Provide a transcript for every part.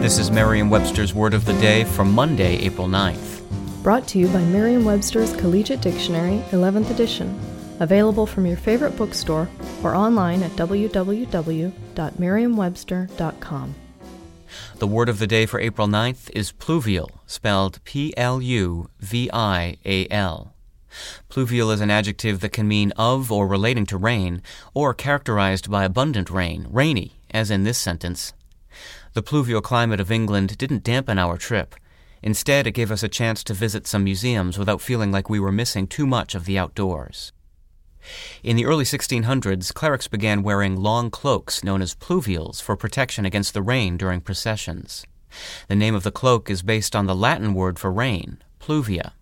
This is Merriam-Webster's Word of the Day for Monday, April 9th. Brought to you by Merriam-Webster's Collegiate Dictionary, 11th edition. Available from your favorite bookstore or online at www.merriam-webster.com. The word of the day for April 9th is pluvial, spelled P L U V I A L. Pluvial is an adjective that can mean of or relating to rain, or characterized by abundant rain, rainy, as in this sentence. The pluvial climate of England didn't dampen our trip. Instead, it gave us a chance to visit some museums without feeling like we were missing too much of the outdoors. In the early 1600s, clerics began wearing long cloaks known as pluvials for protection against the rain during processions. The name of the cloak is based on the Latin word for rain, pluvia.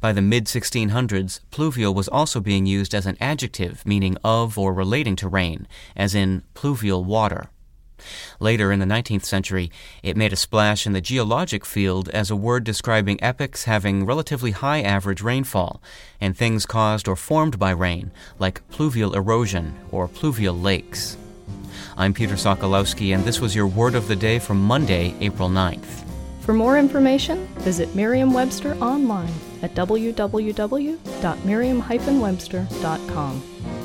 By the mid 1600s, pluvial was also being used as an adjective meaning of or relating to rain, as in pluvial water. Later in the 19th century, it made a splash in the geologic field as a word describing epochs having relatively high average rainfall and things caused or formed by rain, like pluvial erosion or pluvial lakes. I'm Peter Sokolowski, and this was your Word of the Day for Monday, April 9th. For more information, visit Merriam-Webster online at www.merriam-webster.com.